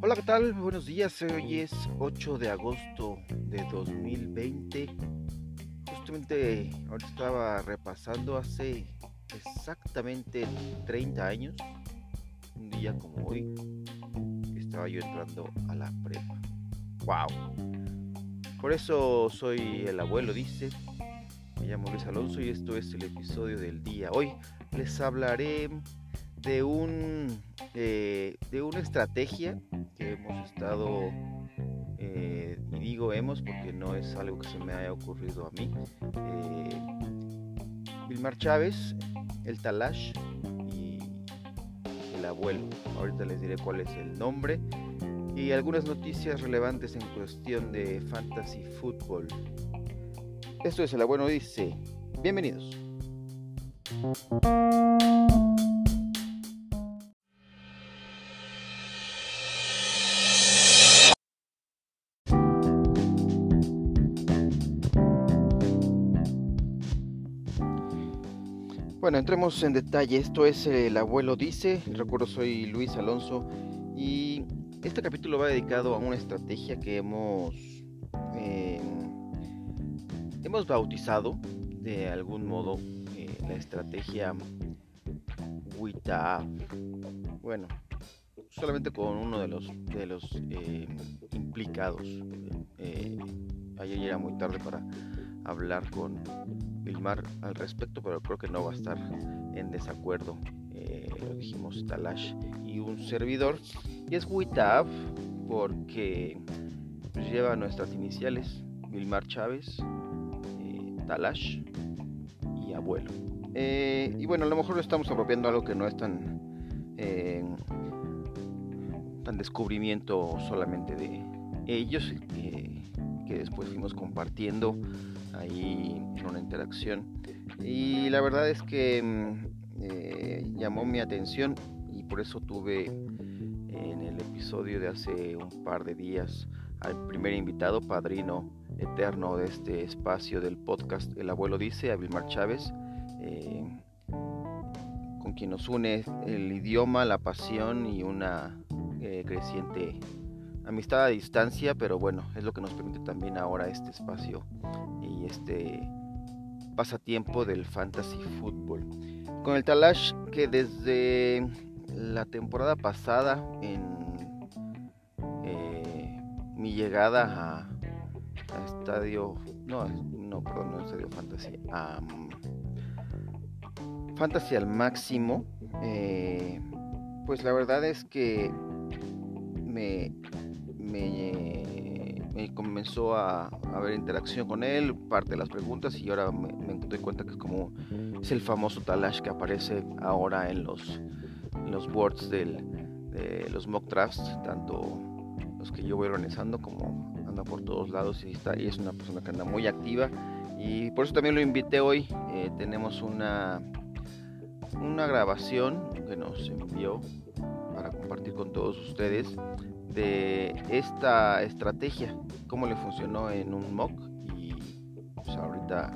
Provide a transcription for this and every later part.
Hola, ¿qué tal? Buenos días. Hoy es 8 de agosto de 2020. Justamente ahora estaba repasando hace exactamente 30 años, un día como hoy, estaba yo entrando a la prepa. ¡Wow! Por eso soy el abuelo, dice. Me llamo Luis Alonso y esto es el episodio del día. Hoy les hablaré de un eh, de una estrategia que hemos estado eh, y digo hemos porque no es algo que se me haya ocurrido a mí eh, Vilmar Chávez el Talash y el abuelo. Ahorita les diré cuál es el nombre. Y algunas noticias relevantes en cuestión de fantasy fútbol. Esto es el abuelo dice. Bienvenidos Bueno, entremos en detalle. Esto es El abuelo dice. Recuerdo, soy Luis Alonso. Y este capítulo va dedicado a una estrategia que hemos, eh, hemos bautizado de algún modo eh, la estrategia WITA. Bueno, solamente con uno de los, de los eh, implicados. ayer era muy tarde para hablar con Vilmar al respecto, pero creo que no va a estar en desacuerdo. Eh, lo dijimos Talash y un servidor. Y es WITAV porque pues, lleva nuestras iniciales, Vilmar Chávez, eh, Talash y abuelo. Eh, y bueno, a lo mejor lo estamos apropiando algo que no es tan, tan descubrimiento solamente de ellos, que después fuimos compartiendo ahí en una interacción. Y la verdad es que mm, eh, llamó mi atención y por eso tuve en el episodio de hace un par de días al primer invitado, padrino eterno de este espacio del podcast El abuelo dice, a Vilmar Chávez, eh, con quien nos une el idioma, la pasión y una eh, creciente amistad a distancia, pero bueno, es lo que nos permite también ahora este espacio y este pasatiempo del fantasy fútbol. Con el Talash que desde la temporada pasada en eh, mi llegada a, estadio, no, no, perdón, no estadio fantasy, fantasy al máximo, eh, pues la verdad es que me me, comenzó a, haber interacción con él, parte de las preguntas y ahora me, doy cuenta que es como es el famoso Talash que aparece ahora en los, los boards de los mock drafts, tanto los que yo voy organizando como anda por todos lados y, está, y es una persona que anda muy activa y por eso también lo invité hoy. Eh, tenemos una, una grabación que nos envió para compartir con todos ustedes de esta estrategia, cómo le funcionó en un mock y pues ahorita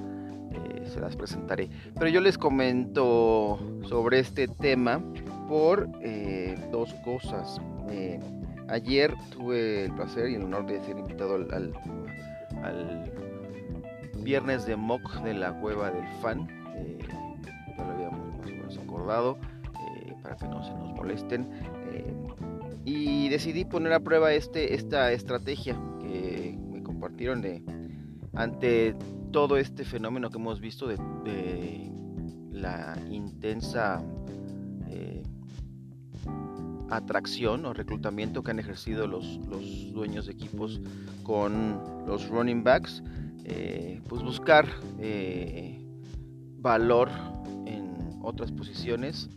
eh, se las presentaré. Pero yo les comento sobre este tema por eh, dos cosas. Eh, ayer tuve el placer y el honor de ser invitado al, viernes de mock de la cueva del fan. Acordado para que no se nos molesten y decidí poner a prueba este, esta estrategia que me compartieron ante todo este fenómeno que hemos visto de, la intensa eh, atracción o reclutamiento que han ejercido los, los, dueños de equipos con los running backs, eh, pues buscar eh, valor otras posiciones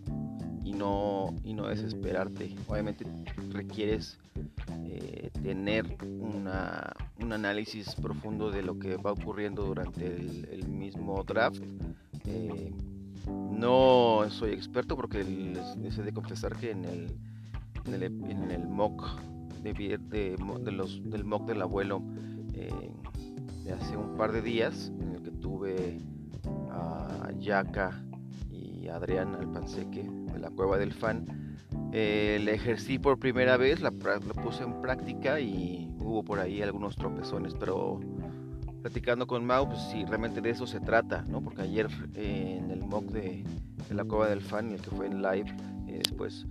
y no, y no desesperarte. Obviamente requieres eh, tener una, un análisis profundo de lo que va ocurriendo durante el, mismo draft. Eh, no soy experto porque les, he de confesar que en el, en el, mock de, de, los, del mock del abuelo eh, de hace un par de días en el que tuve a Yaka Adrián Alpanseque de la Cueva del Fan. Eh, le ejercí por primera vez, la, puse en práctica y hubo por ahí algunos tropezones, pero platicando con Mau, pues sí, realmente de eso se trata, ¿no? Porque ayer eh, en el mock de, la Cueva del Fan, el que fue en live, eh, después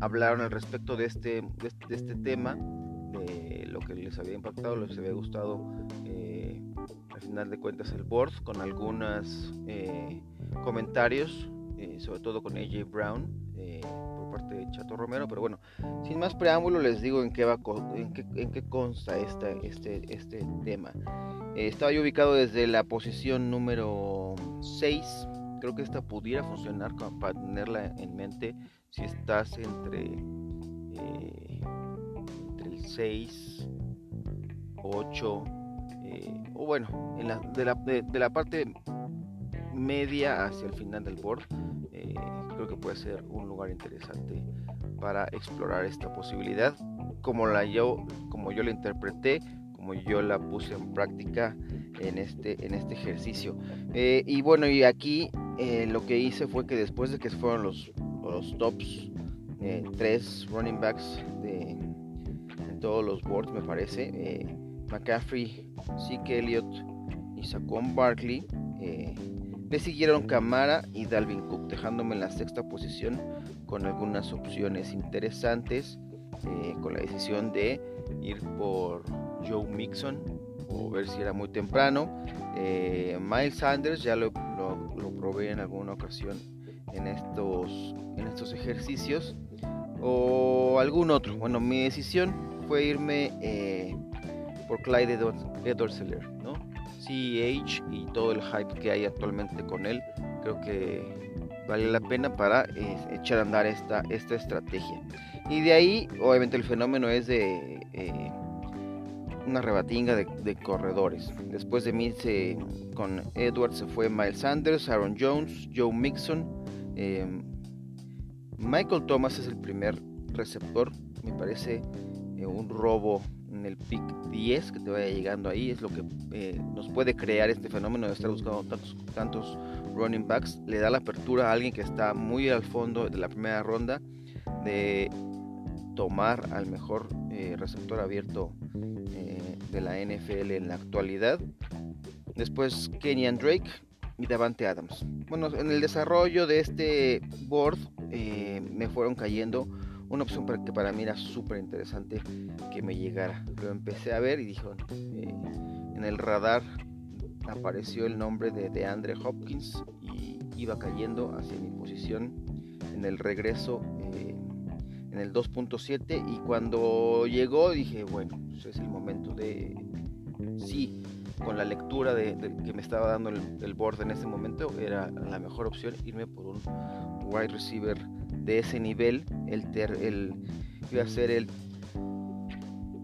hablaron al respecto de este, de este, de este tema, de lo que les había impactado, les había gustado al final de cuentas el board con algunos eh, comentarios, eh, sobre todo con AJ Brown eh, por parte de Chato Romero, pero bueno, sin más preámbulo les digo en qué va en qué, consta esta, este, este tema. estaba yo ubicado desde la posición número 6, creo que esta pudiera funcionar para tenerla en mente. Si estás entre, entre el 6, 8, eh, o bueno, en la, de, la, de, la, parte media hacia el final del board, eh, creo que puede ser un lugar interesante para explorar esta posibilidad, como la yo, como yo la interpreté, como yo la puse en práctica en este, en este ejercicio. Eh, y bueno, y aquí lo que hice fue que después de que fueron los, los tops, tres running backs de, en todos los boards, me parece, McCaffrey, Zeke Elliott y Saquon Barkley. Eh, le siguieron Camara y Dalvin Cook, dejándome en la sexta posición con algunas opciones interesantes, eh, con la decisión de ir por Joe Mixon o ver si era muy temprano. Eh, Miles Sanders ya lo, lo, probé en alguna ocasión en estos, en estos ejercicios o algún otro. Bueno, mi decisión fue irme por Clyde edwards ¿no? CEH y todo el hype que hay actualmente con él, creo que vale la pena para eh, echar a andar esta, esta estrategia. Y de ahí, obviamente, el fenómeno es de eh, una rebatinga de, corredores. Después de mí, con Edwards se fue Miles Sanders, Aaron Jones, Joe Mixon. Em, Michael Thomas es el primer receptor, me parece eh, un robo en el pick 10 que te vaya llegando ahí es lo que eh, nos puede crear este fenómeno de estar buscando tantos, tantos running backs. Le da la apertura a alguien que está muy al fondo de la primera ronda de tomar al mejor eh, receptor abierto eh, de la NFL en la actualidad. Después Kenyan Drake y Davante Adams. Bueno, en el desarrollo de este board me fueron cayendo una opción para, que para mí era súper interesante que me llegara. Lo empecé a ver y dijo, eh, en el radar apareció el nombre de, de Andre Hopkins y iba cayendo hacia mi posición en el regreso eh, en el 2.7 y cuando llegó dije, bueno, pues es el momento de, sí, con la lectura de, que me estaba dando el, el board en ese momento, era la mejor opción irme por un wide receiver de ese nivel. El, ter, iba a ser el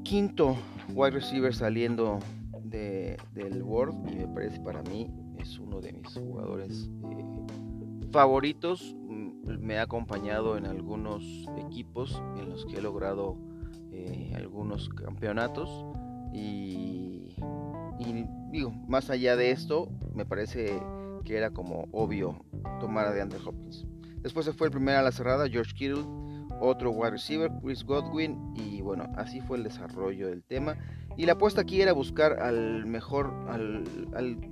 quinto wide receiver saliendo de, del World y me parece para mí es uno de mis jugadores eh, favoritos. Mm, me ha acompañado en algunos equipos en los que he logrado eh, algunos campeonatos y, y, digo, más allá de esto, me parece que era como obvio tomar a DeAndre Hopkins. Después se fue el primero a la cerrada, George Kittle, otro wide receiver, Chris Godwin, y bueno, así fue el desarrollo del tema. Y la apuesta aquí era buscar al mejor, al,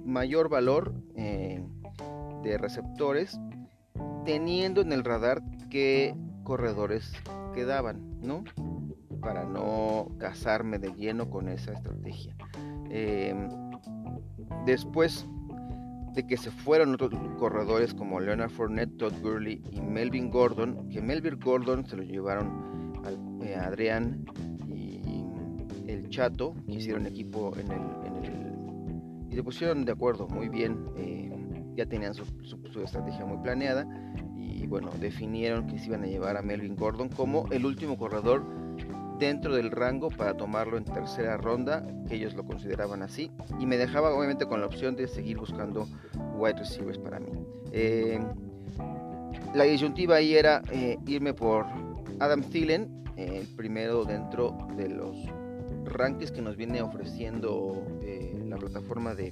mayor valor eh, de receptores, teniendo en el radar qué corredores quedaban, ¿no? Para no casarme de lleno con esa estrategia. Eh, después de que se fueron otros corredores como Leonard Fournette, Todd Gurley y Melvin Gordon, que Melvin Gordon se lo llevaron a eh, Adrián y el Chato, que hicieron equipo en el, y se pusieron de acuerdo muy bien, eh, ya tenían su, su, estrategia muy planeada y bueno, definieron que se iban a llevar a Melvin Gordon como el último corredor dentro del rango para tomarlo en tercera ronda, que ellos lo consideraban así, y me dejaba obviamente con la opción de seguir buscando wide receivers para mí. Eh, la disyuntiva ahí era eh, irme por Adam Thielen, el primero dentro de los rankings que nos viene ofreciendo eh, la plataforma de,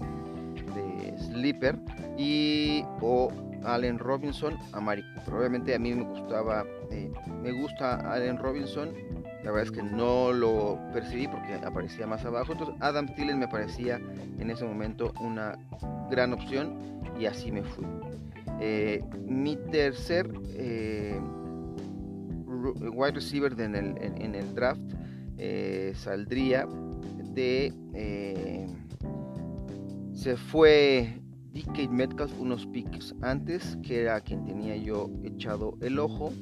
de Sleeper, y o Allen Robinson a Mari Cooper. Obviamente a mí me gustaba, me gusta Allen Robinson. La verdad es que no lo percibí porque aparecía más abajo. Entonces Adam Thielen me parecía en ese momento una gran opción y así me fui. Eh, mi tercer eh, wide receiver en, el, draft saldría de... se fue DK Metcalf unos picks antes, que era quien tenía yo echado el ojo.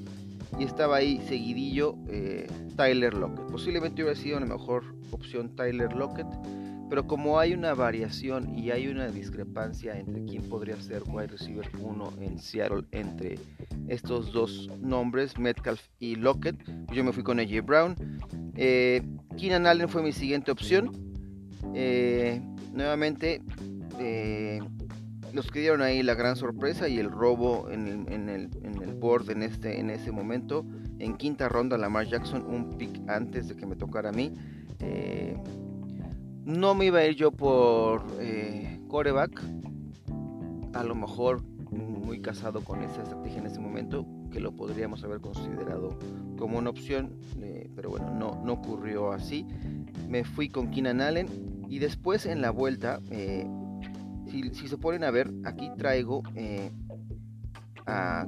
Y estaba ahí seguidillo eh, Tyler Lockett. Posiblemente hubiera sido la mejor opción Tyler Lockett. Pero como hay una variación y hay una discrepancia entre quién podría ser wide receiver 1 en Seattle entre estos dos nombres, Metcalf y Lockett, yo me fui con AJ Brown. Eh, Keenan Allen fue mi siguiente opción. Eh, nuevamente, eh, que dieron ahí la gran sorpresa y el robo en el, en el, en el board en, este, en ese momento. En quinta ronda, Lamar Jackson, un pick antes de que me tocara a mí. Eh, no me iba a ir yo por eh, coreback. A lo mejor muy casado con esa estrategia en ese momento, que lo podríamos haber considerado como una opción, eh, pero bueno, no, no ocurrió así. Me fui con Keenan Allen y después en la vuelta si, se ponen a ver, aquí traigo eh, a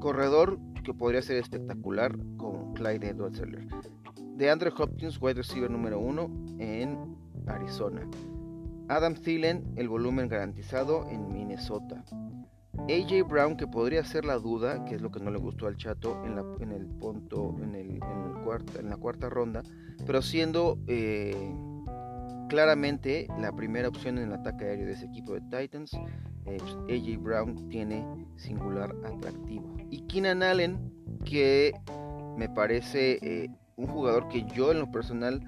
corredor que podría ser espectacular con Clyde edwards De Andre Hopkins, wide receiver número uno en Arizona. Adam Thielen, el volumen garantizado en Minnesota. AJ Brown, que podría ser la duda, que es lo que no le gustó al chato en, la, en el punto, en, el, cuarta, en la cuarta ronda, pero siendo eh, claramente la primera opción en el ataque aéreo de ese equipo de Titans, eh, pues, AJ Brown tiene singular atractivo. Y Keenan Allen, que me parece eh, un jugador que yo en lo personal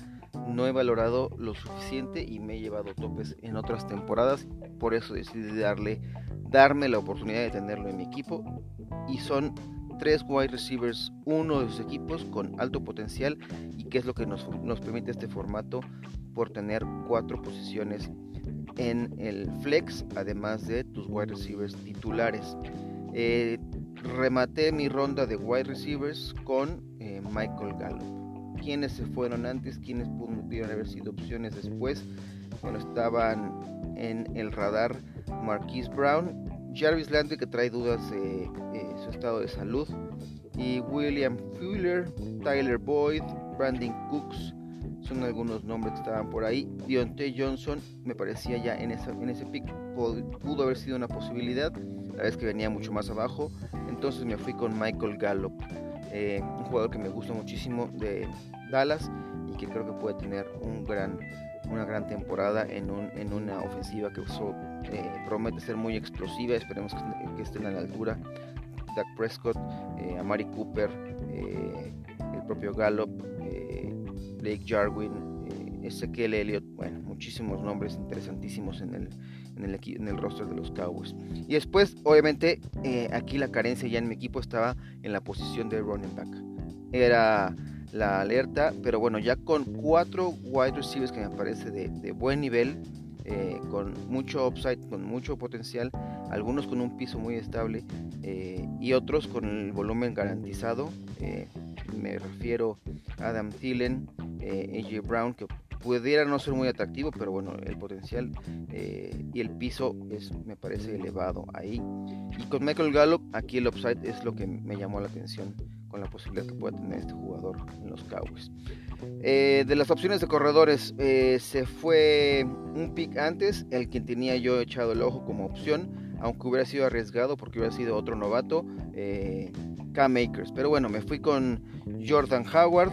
no he valorado lo suficiente y me he llevado topes en otras temporadas, por eso decidí darle, darme la oportunidad de tenerlo en mi equipo. Y son tres wide receivers, uno de sus equipos con alto potencial y que es lo que nos, nos permite este formato por tener cuatro posiciones en el flex, además de tus wide receivers titulares. Eh, rematé mi ronda de wide receivers con eh, Michael Gallup. ¿Quiénes se fueron antes? ¿Quiénes pudieron haber sido opciones después? Bueno, estaban en el radar Marquise Brown, Jarvis Landry que trae dudas su estado de salud, y William Fuller, Tyler Boyd, Brandon Cooks, son algunos nombres que estaban por ahí. Deontay Johnson me parecía ya en, esa, en ese pick pudo, haber sido una posibilidad, la vez que venía mucho más abajo. Entonces me fui con Michael Gallup, eh, un jugador que me gusta muchísimo de Dallas y que creo que puede tener un gran, una gran temporada en, un, en una ofensiva que eh, promete ser muy explosiva. Esperemos que, estén a la altura. Dak Prescott, eh, Amari Cooper, el propio Gallup Blake Jarwin, eh, Ezequiel Elliott, bueno, muchísimos nombres interesantísimos en el, en el, roster de los Cowboys. Y después, obviamente, eh, aquí la carencia ya en mi equipo estaba en la posición de running back. Era la alerta, pero bueno, ya con cuatro wide receivers que me parece de, buen nivel, eh, con mucho upside, con mucho potencial, algunos con un piso muy estable eh, y otros con el volumen garantizado. me refiero a Adam Thielen, eh, AJ Brown, que pudiera no ser muy atractivo, pero bueno, el potencial eh, y el piso es, me parece elevado ahí. Y con Michael Gallup, aquí el upside es lo que me llamó la atención con la posibilidad que pueda tener este jugador en los Cowboys. Eh, de las opciones de corredores, se fue un pick antes, el que tenía yo echado el ojo como opción, aunque hubiera sido arriesgado porque hubiera sido otro novato, K-Makers. Pero bueno, me fui con Jordan Howard.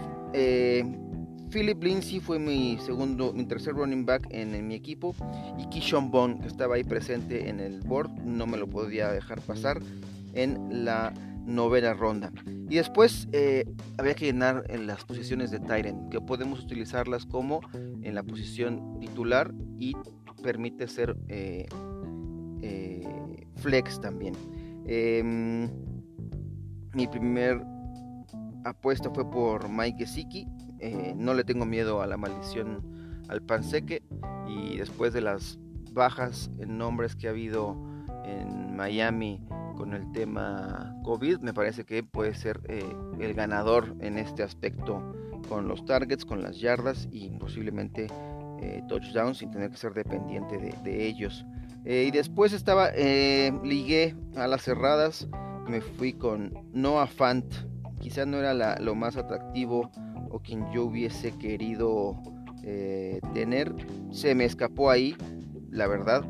Philip Lindsay fue mi segundo, mi tercer running back en, mi equipo. Y Kishon Bond, que estaba ahí presente en el board, no me lo podía dejar pasar en la novena ronda. Y después eh, había que llenar en las posiciones de Tyrant, que podemos utilizarlas como en la posición titular y permite ser eh, eh, flex también. Em, mi primer apuesta fue por Mike Gesicki eh, no le tengo miedo a la maldición al panseque y después de las bajas en nombres que ha habido en Miami con el tema COVID, me parece que puede ser eh, el ganador en este aspecto con los targets, con las yardas y posiblemente touchdowns sin tener que ser dependiente de, ellos. Eh, y después estaba, ligué a las cerradas, me fui con Noah Fant, quizá no era lo más atractivo o quien yo hubiese querido tener, se me escapó ahí, la verdad,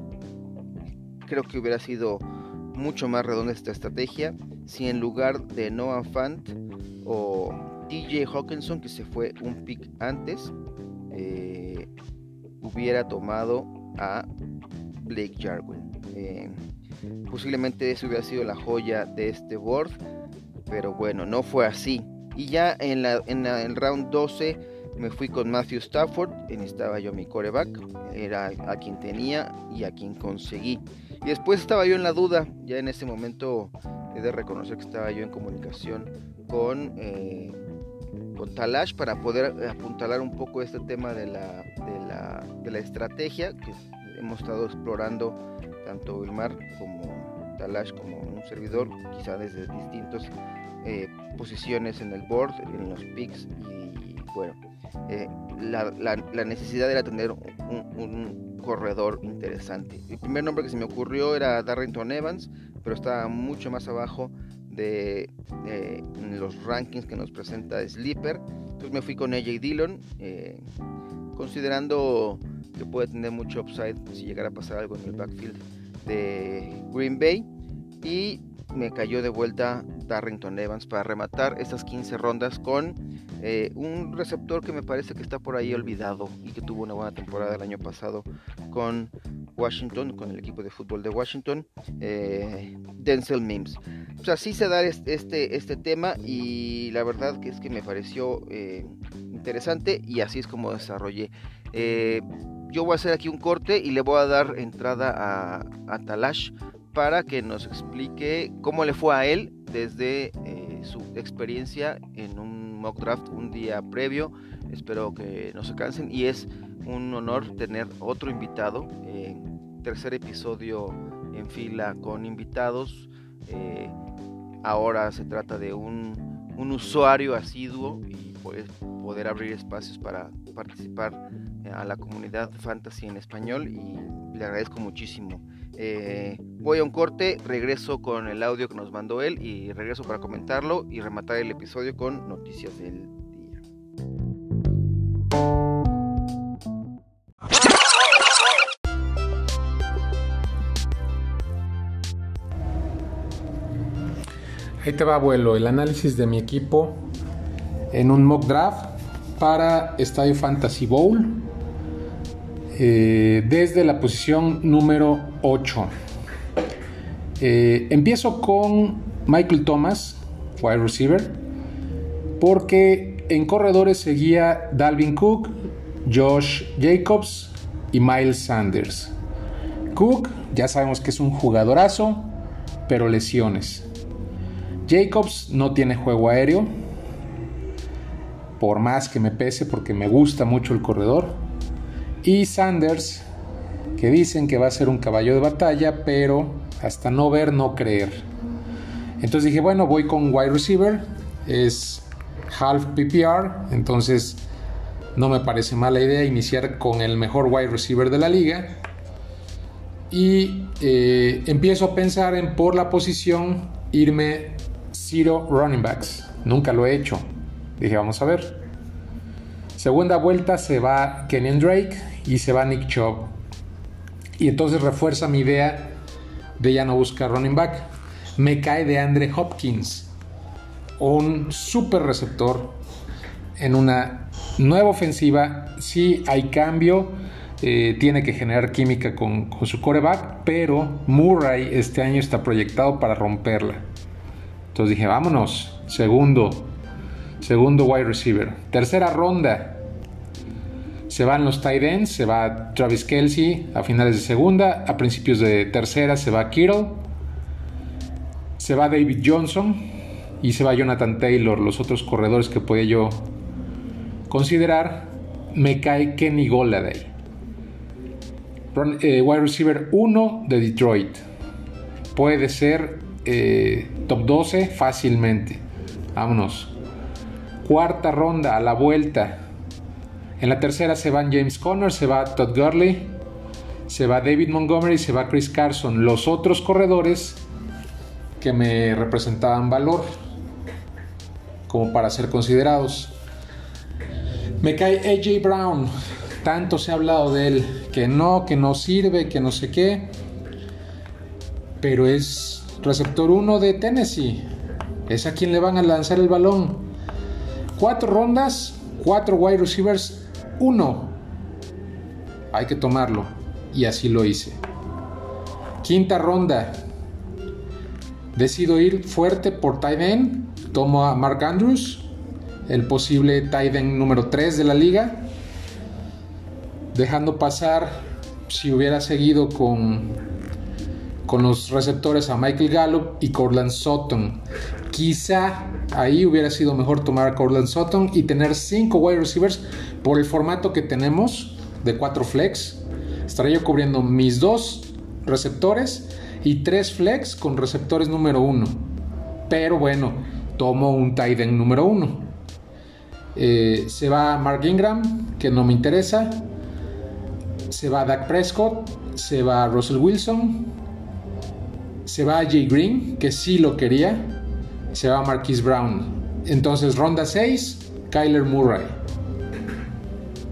creo que hubiera sido mucho más redonda esta estrategia si en lugar de Noah Fant o TJ Hawkinson, que se fue un pick antes, eh, hubiera tomado a Blake Jarwin. Eh, posiblemente eso hubiera sido la joya de este board, pero bueno, no fue así. Y ya en, en el round 12 me fui con Matthew Stafford, estaba yo mi coreback, era a quien tenía y a quien conseguí. Y después estaba yo en la duda, ya en ese momento he de reconocer que estaba yo en comunicación con, eh, con Talash para poder apuntalar un poco este tema de la, de la, de la estrategia que hemos estado explorando tanto Wilmar como Talash como un servidor, quizá desde distintas eh, posiciones en el board, en los picks y bueno eh, la, necesidad era tener un, corredor interesante. El primer nombre que se me ocurrió era Darrington Evans, pero estaba mucho más abajo de los rankings que nos presenta Sleeper. Entonces me fui con AJ Dillon, eh, considerando que puede tener mucho upside si llegara a pasar algo en el backfield de Green Bay. Y me cayó de vuelta Darrington Evans para rematar estas 15 rondas con eh, un receptor que me parece que está por ahí olvidado y que tuvo una buena temporada el año pasado con Washington, con el equipo de fútbol de Washington, eh, Denzel Mims. Sea, así se da este, este tema y la verdad que es que me pareció eh, interesante y así es como desarrollé. Yo voy a hacer aquí un corte y le voy a dar entrada a, a Talash para que nos explique cómo le fue a él desde eh, su experiencia en un mock draft un día previo. Espero que no se cansen y es un honor tener otro invitado. tercer episodio en fila con invitados. Eh, ahora se trata de un, un usuario asiduo y pues, poder abrir espacios para participar eh, a la comunidad fantasy en español y le agradezco muchísimo. Eh, voy a un corte, regreso con el audio que nos mandó él y regreso para comentarlo y rematar el episodio con noticias del día. Ahí te va, abuelo, el análisis de mi equipo en un mock draft para Estadio Fantasy Bowl eh, desde la posición número 8. Eh, empiezo con Michael Thomas, wide receiver, porque en corredores seguía Dalvin Cook, Josh Jacobs y Miles Sanders. Cook ya sabemos que es un jugadorazo, pero lesiones. Jacobs no tiene juego aéreo, por más que me pese porque me gusta mucho el corredor. Y Sanders, que dicen que va a ser un caballo de batalla, pero hasta no ver, no creer. Entonces dije, bueno, voy con wide receiver, es half PPR, entonces no me parece mala idea iniciar con el mejor wide receiver de la liga. Y eh, empiezo a pensar en por la posición irme zero running backs. Nunca lo he hecho. Dije, vamos a ver. Segunda vuelta se va Kenyon Drake y se va Nick Chubb. Y entonces refuerza mi idea de ya no buscar running back. Me cae de Andre Hopkins, un super receptor en una nueva ofensiva. Sí hay cambio, eh, tiene que generar química con, con su coreback, pero Murray este año está proyectado para romperla. Entonces dije, vámonos, segundo, segundo wide receiver. Tercera ronda, se van los tight ends, se va Travis Kelsey a finales de segunda, a principios de tercera se va Kittle, se va David Johnson y se va Jonathan Taylor, los otros corredores que podía yo considerar. Me cae Kenny Goladay, eh, wide receiver 1 de Detroit. Puede ser eh, top 12 fácilmente. Vámonos. Cuarta ronda a la vuelta. En la tercera se van James Conner, se va Todd Gurley, se va David Montgomery, se va Chris Carson. Los otros corredores que me representaban valor como para ser considerados. Me cae AJ Brown. Tanto se ha hablado de él, que no, que no sirve, que no sé qué. Pero es receptor 1 de Tennessee. Es a quien le van a lanzar el balón. Cuatro rondas, cuatro wide receivers, uno. Hay que tomarlo. Y así lo hice. Quinta ronda. Decido ir fuerte por end. Tomo a Mark Andrews, el posible end número 3 de la liga. Dejando pasar, si hubiera seguido con, con los receptores a Michael Gallup y Corland Sutton. Quizá ahí hubiera sido mejor tomar a Corland Sutton y tener 5 wide receivers por el formato que tenemos de 4 flex. Estaría yo cubriendo mis dos receptores y 3 flex con receptores número 1. Pero bueno, tomo un tight end número 1. Eh, se va Mark Ingram, que no me interesa. Se va Dak Prescott. Se va Russell Wilson. Se va Jay Green, que sí lo quería. Se va Marquise Brown. Entonces, ronda 6, Kyler Murray.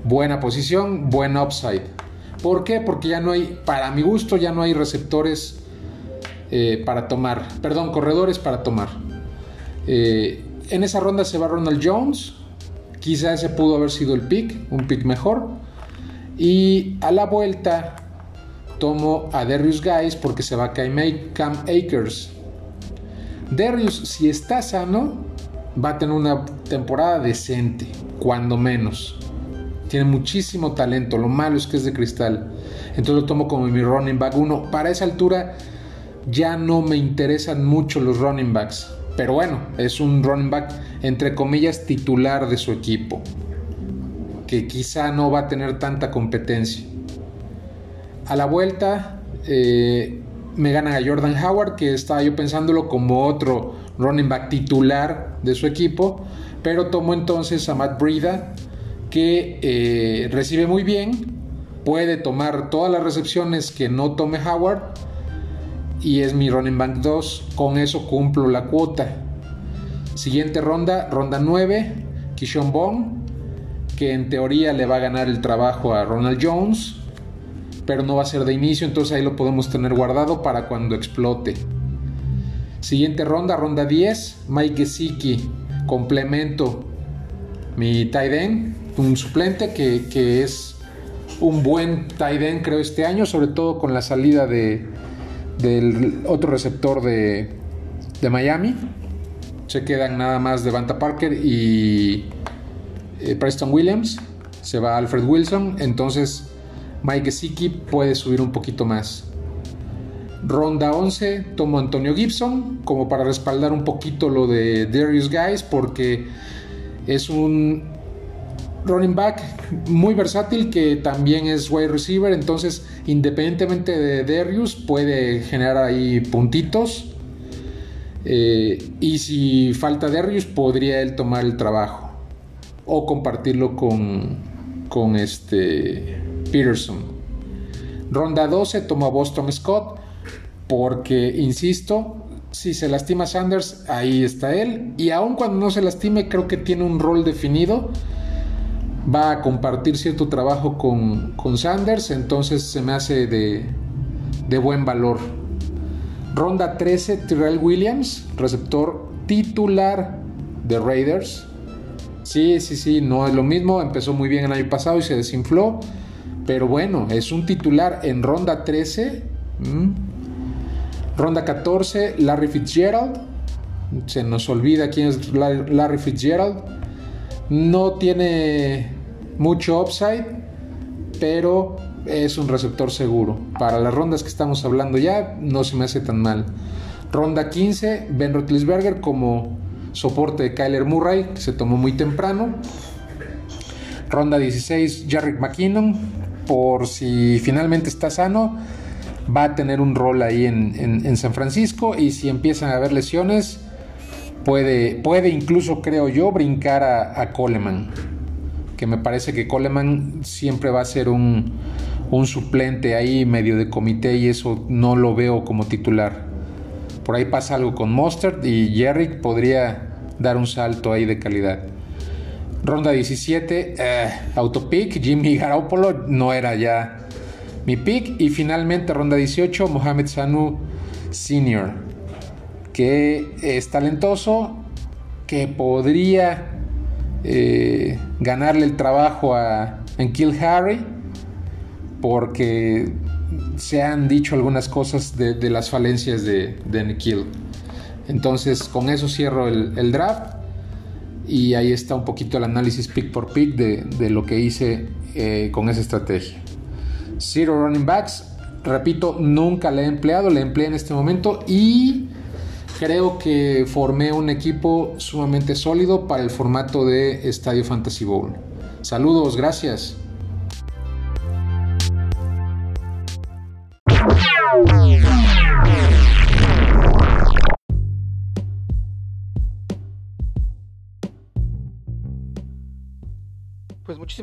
Buena posición, buen upside. ¿Por qué? Porque ya no hay, para mi gusto, ya no hay receptores eh, para tomar. Perdón, corredores para tomar. Eh, en esa ronda se va Ronald Jones. Quizá ese pudo haber sido el pick, un pick mejor. Y a la vuelta tomo a Darius Guys porque se va a Cam Akers. Darius, si está sano, va a tener una temporada decente, cuando menos. Tiene muchísimo talento, lo malo es que es de cristal. Entonces lo tomo como mi running back 1. Para esa altura ya no me interesan mucho los running backs. Pero bueno, es un running back entre comillas titular de su equipo. Que quizá no va a tener tanta competencia. A la vuelta eh, me gana a Jordan Howard, que estaba yo pensándolo como otro running back titular de su equipo. Pero tomo entonces a Matt Brida, que eh, recibe muy bien, puede tomar todas las recepciones que no tome Howard y es mi running back 2. Con eso cumplo la cuota. Siguiente ronda, ronda 9, Kishon Bond, que en teoría le va a ganar el trabajo a Ronald Jones, pero no va a ser de inicio, entonces ahí lo podemos tener guardado para cuando explote. Siguiente ronda, ronda 10, Mike Gesicki, complemento mi tight end, un suplente que, que es un buen tight end creo este año, sobre todo con la salida de, del otro receptor de, de Miami. Se quedan nada más Devanta Parker y eh, Preston Williams. Se va Alfred Wilson. Entonces Mike Gesicki puede subir un poquito más. Ronda 11 tomo Antonio Gibson como para respaldar un poquito lo de Darius Guys porque es un running back muy versátil que también es wide receiver, entonces independientemente de Darius puede generar ahí puntitos. Eh, y si falta Darius podría él tomar el trabajo o compartirlo con, con este Peterson. Ronda 12 toma Boston Scott porque, insisto, si se lastima Sanders, ahí está él. Y aun cuando no se lastime, creo que tiene un rol definido va a compartir cierto trabajo con, Sanders, entonces se me hace de, de buen valor. Ronda 13, Tyrell Williams, receptor titular de Raiders. Sí, sí, sí, no es lo mismo, empezó muy bien el año pasado y se desinfló, pero bueno, es un titular en ronda 13. Ronda 14, Larry Fitzgerald. Se nos olvida quién es Larry Fitzgerald. No tiene mucho upside, pero es un receptor seguro. Para las rondas que estamos hablando ya, no se me hace tan mal. Ronda 15, Ben Roethlisberger como soporte de Kyler Murray, que se tomó muy temprano. Ronda 16, Jarrick McKinnon, por si finalmente está sano. va a tener un rol ahí en, San Francisco y si empiezan a haber lesiones, puede, puede incluso, creo yo, brincar a, Coleman, que me parece que Coleman siempre va a ser un, un suplente ahí medio de comité y eso no lo veo como titular. Por ahí pasa algo con Mustard y Jerry podría dar un salto ahí de calidad. Ronda 17, eh, autopick, Jimmy Garoppolo no era ya mi pick. Y finalmente, ronda 18, Mohamed Sanu Sr., que es talentoso, que podría eh, ganarle el trabajo a Kill Harry, porque se han dicho algunas cosas de, las falencias de, de Entonces, con eso cierro el, draft. Y ahí está un poquito el análisis pick por pick de, lo que hice eh, con esa estrategia. Zero running backs. Repito, nunca le he empleado, le empleé en este momento y creo que formé un equipo sumamente sólido para el formato de Estadio Fantasy Bowl. Saludos, gracias.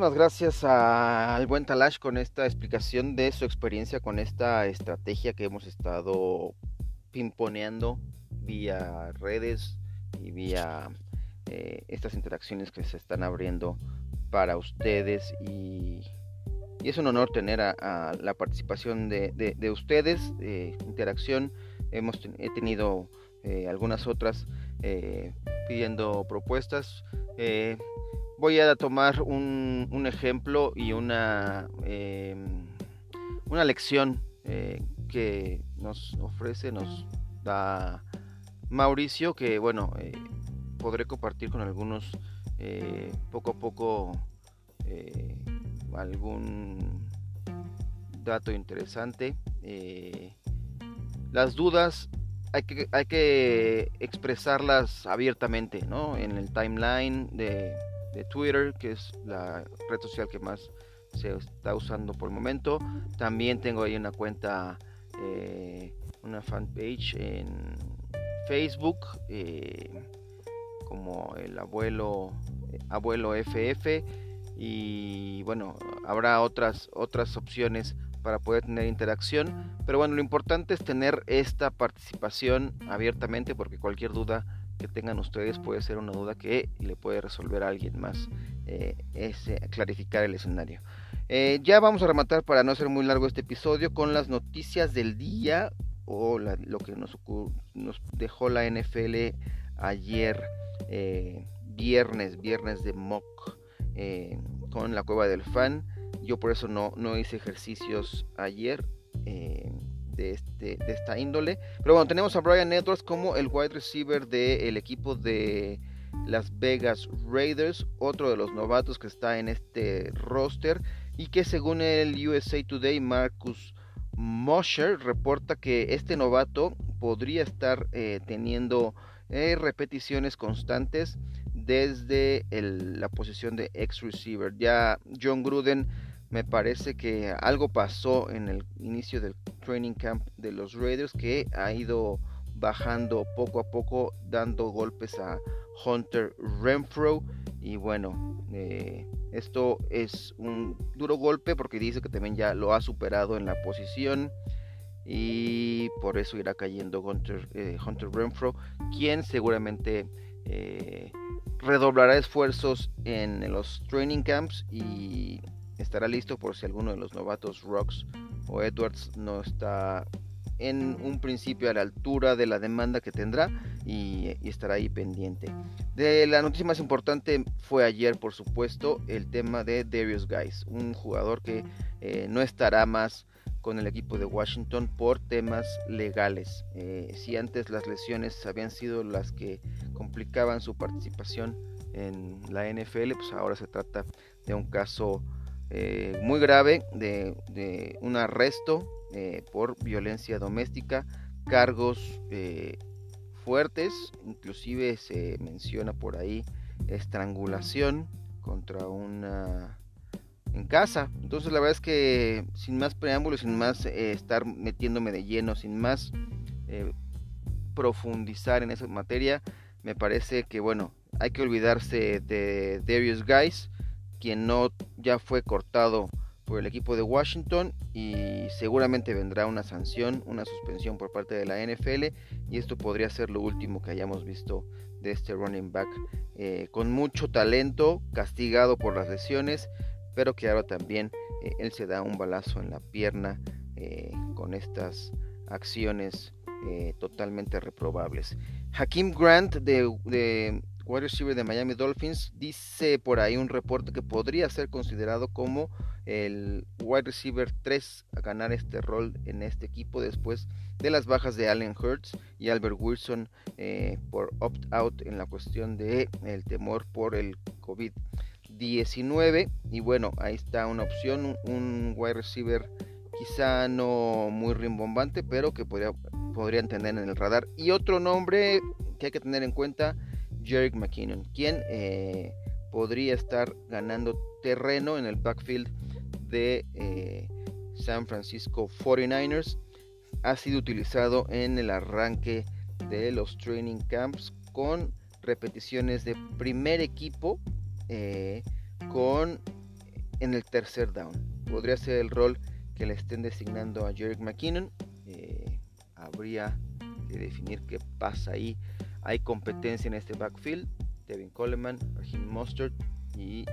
Muchísimas gracias al buen Talash con esta explicación de su experiencia con esta estrategia que hemos estado pimponeando vía redes y vía eh, estas interacciones que se están abriendo para ustedes. Y, es un honor tener a, la participación de, ustedes, eh, interacción, hemos he tenido eh, algunas otras pidiendo propuestas voy a tomar un, ejemplo y una, em, una lección eh, que nos ofrece, nos da Mauricio, que bueno, eh, podré compartir con algunos eh, poco a poco algún dato interesante. las dudas hay que, hay que expresarlas abiertamente, ¿no? En el timeline de, de Twitter, que es la red social que más se está usando por el momento. También tengo ahí una cuenta, eh, una fanpage en Facebook, eh, como el abuelo, abuelo FF. Y bueno, habrá otras, otras opciones para poder tener interacción. Pero bueno, lo importante es tener esta participación abiertamente porque cualquier duda que tengan ustedes puede ser una duda que le puede resolver a alguien más eh, ese, clarificar el escenario. Eh, ya vamos a rematar para no ser muy largo este episodio con las noticias del día o lo que nos, nos, dejó la NFL ayer eh, viernes, viernes de mock con la cueva del fan. Yo por eso no, no hice ejercicios ayer de, este, de esta índole. Pero bueno, tenemos a Brian Edwards como el wide receiver del equipo de Las Vegas Raiders, otro de los novatos que está en este roster y que según el USA Today, Marcus Mosher reporta que este novato podría estar eh, teniendo eh, repeticiones constantes desde la posición de ex receiver. Ya John Gruden me parece que algo pasó en el inicio del training camp de los Raiders que ha ido bajando poco a poco, dando golpes a Hunter Renfro. Y bueno, eh, esto es un duro golpe porque dice que también ya lo ha superado en la posición. Y por eso irá cayendo Hunter, eh, Renfro, quien seguramente eh, redoblará esfuerzos en los training camps y estará listo por si alguno de los novatos Rocks o Edwards no está en un principio a la altura de la demanda que tendrá y, estará ahí pendiente. De la noticia más importante fue ayer, por supuesto, el tema de Darius Guys, un jugador que eh, no estará más con el equipo de Washington por temas legales. Eh, si antes las lesiones habían sido las que complicaban su participación en la NFL, pues ahora se trata de un caso eh, muy grave de, un arresto eh, por violencia doméstica, cargos eh, fuertes, inclusive se menciona por ahí estrangulación contra una en casa. Entonces la verdad es que sin más preámbulos, sin más eh, estar metiéndome de lleno, sin más profundizar en esa materia, me parece que bueno, hay que olvidarse de Darius Guys, quien no ya fue cortado por el equipo de Washington y seguramente vendrá una sanción, una suspensión por parte de la NFL y esto podría ser lo último que hayamos visto de este running back eh, con mucho talento, castigado por las lesiones, pero que ahora también eh, él se da un balazo en la pierna eh, con estas acciones totalmente reprobables. Hakim Grant de, de wide receiver de Miami Dolphins dice por ahí un reporte que podría ser considerado como el wide receiver 3 a ganar este rol en este equipo después de las bajas de Allen Hurts y Albert Wilson eh, por opt-out en la cuestión de el temor por el COVID-19 y bueno ahí está una opción un, wide receiver quizá no muy rimbombante pero que podría, podrían tener en el radar. Y otro nombre que hay que tener en cuenta Jerick McKinnon quien eh, podría estar ganando terreno en el backfield de eh, San Francisco 49ers ha sido utilizado en el arranque de los training camps con repeticiones de primer equipo eh, con en el tercer down. Podría ser el rol que le estén designando a Jerick McKinnon. Habría que definir qué pasa ahí. Hay competencia en este backfield. Devin Coleman, Raheem Mustard y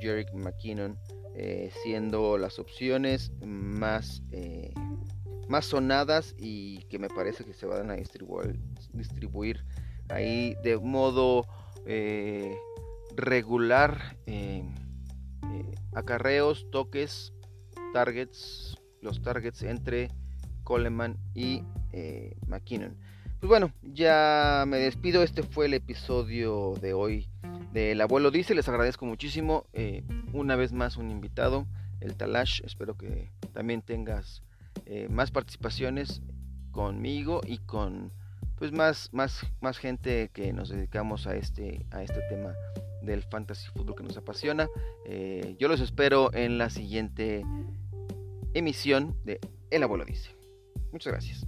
Jerick McKinnon eh, siendo las opciones más, eh, más sonadas y que me parece que se van a distribuir, distribuir ahí de modo eh, regular acarreos, toques, targets, los targets entre Coleman y McKinnon. Pues bueno, ya me despido. Este fue el episodio de hoy del abuelo dice. Les agradezco muchísimo. Eh, una vez más un invitado, el Talash. Espero que también tengas eh, más participaciones conmigo y con pues más, más, más gente que nos dedicamos a este, a este tema del fantasy fútbol que nos apasiona. Eh, yo los espero en la siguiente emisión de El abuelo dice. Muchas gracias.